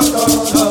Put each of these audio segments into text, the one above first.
no, no,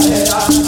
Yeah.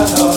Yeah.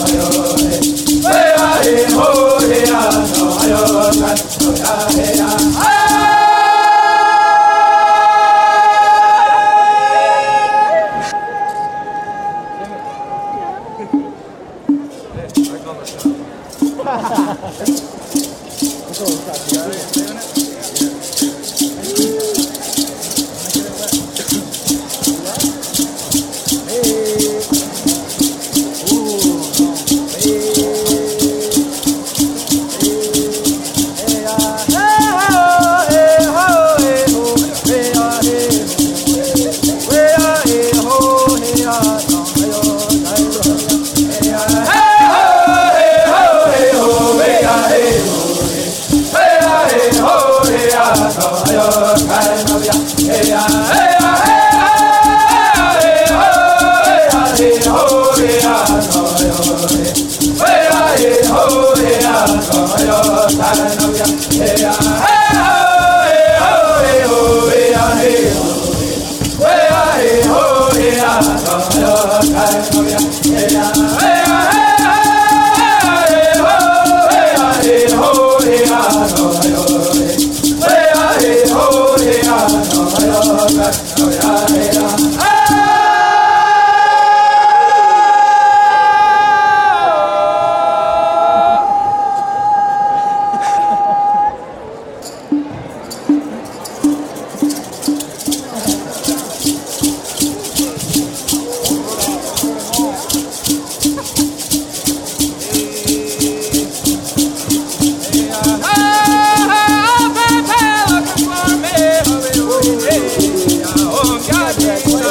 hallelujah, yeah.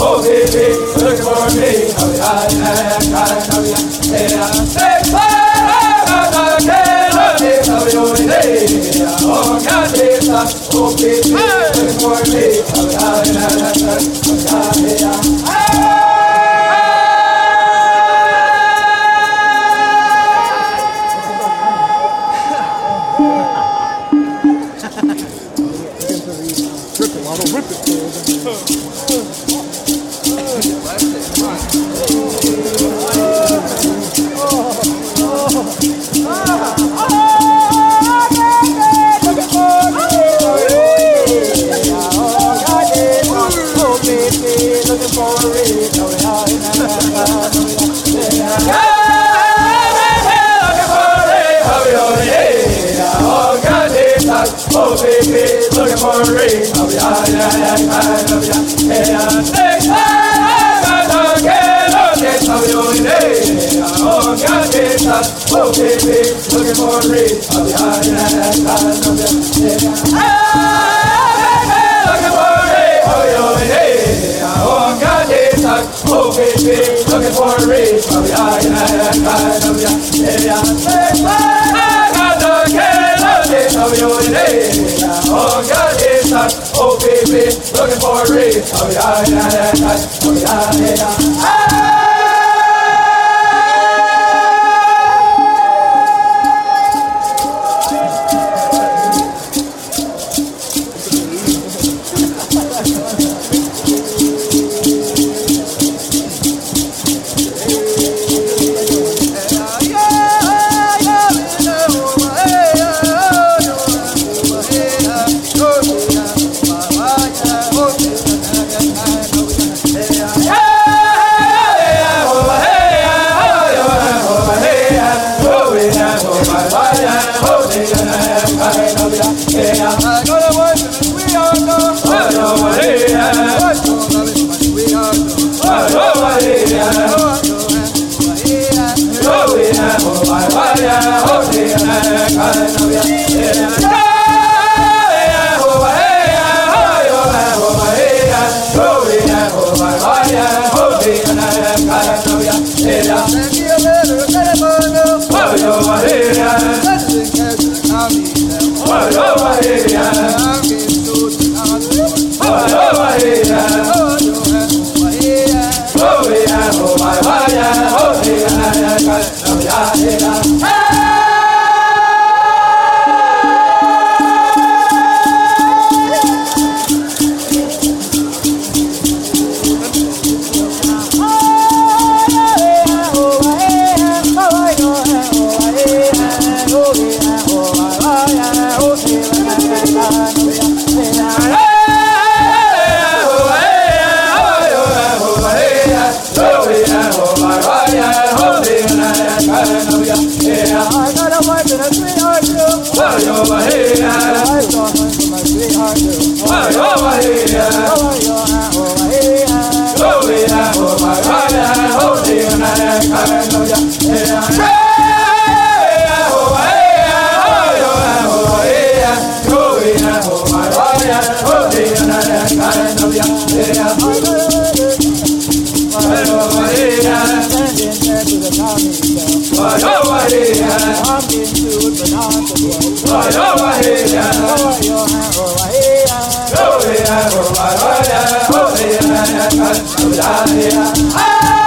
oh baby, look for me. Kaviya, kaviya. Hey, para, kela, me kaviyo ne, ya, oh kaviya, oh baby, look for me. Oh, don't rip it. Uh, Yeah! Oh, baby looking for a. I'll be high, high, high, high, high, high. Hey, I'm hey, I'm I'll be on it, I'm looking for a. I'll be high, high, high, high, high, high. Hey, looking for a I'll be on it, I'm looking for a. I'll be high, high, high, high, high, high. Hey, I'm hey, hey. Oh, God, it's hot. Oh, baby, looking for a raise. Oh, yeah, yeah, yeah, yeah. Oh, yeah, yeah, yeah. Ah! i'm a oh, dear, kind of, yeah, yeah. manera Oh, Standing oh, to the common oh, What oh, warrior. I'm oh, sued, oh, not the world. oh, a oh, Lower oh, hand, oh, oh, Lower oh, hand, oh, warrior. Oh, warrior. Oh, warrior.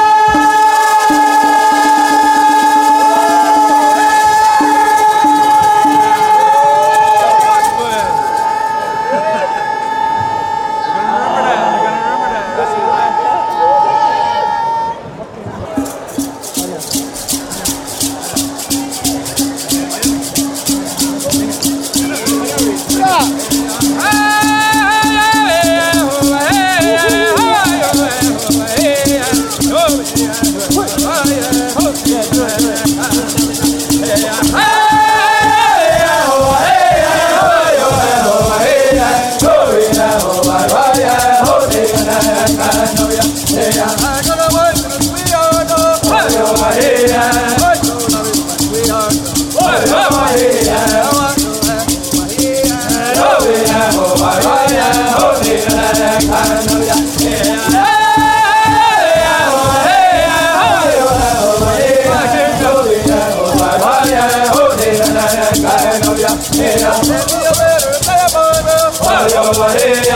Hey,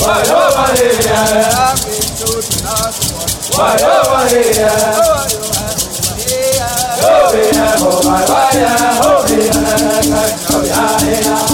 why over here. I've been to the over here. Over here. Over here. Over here. Over here.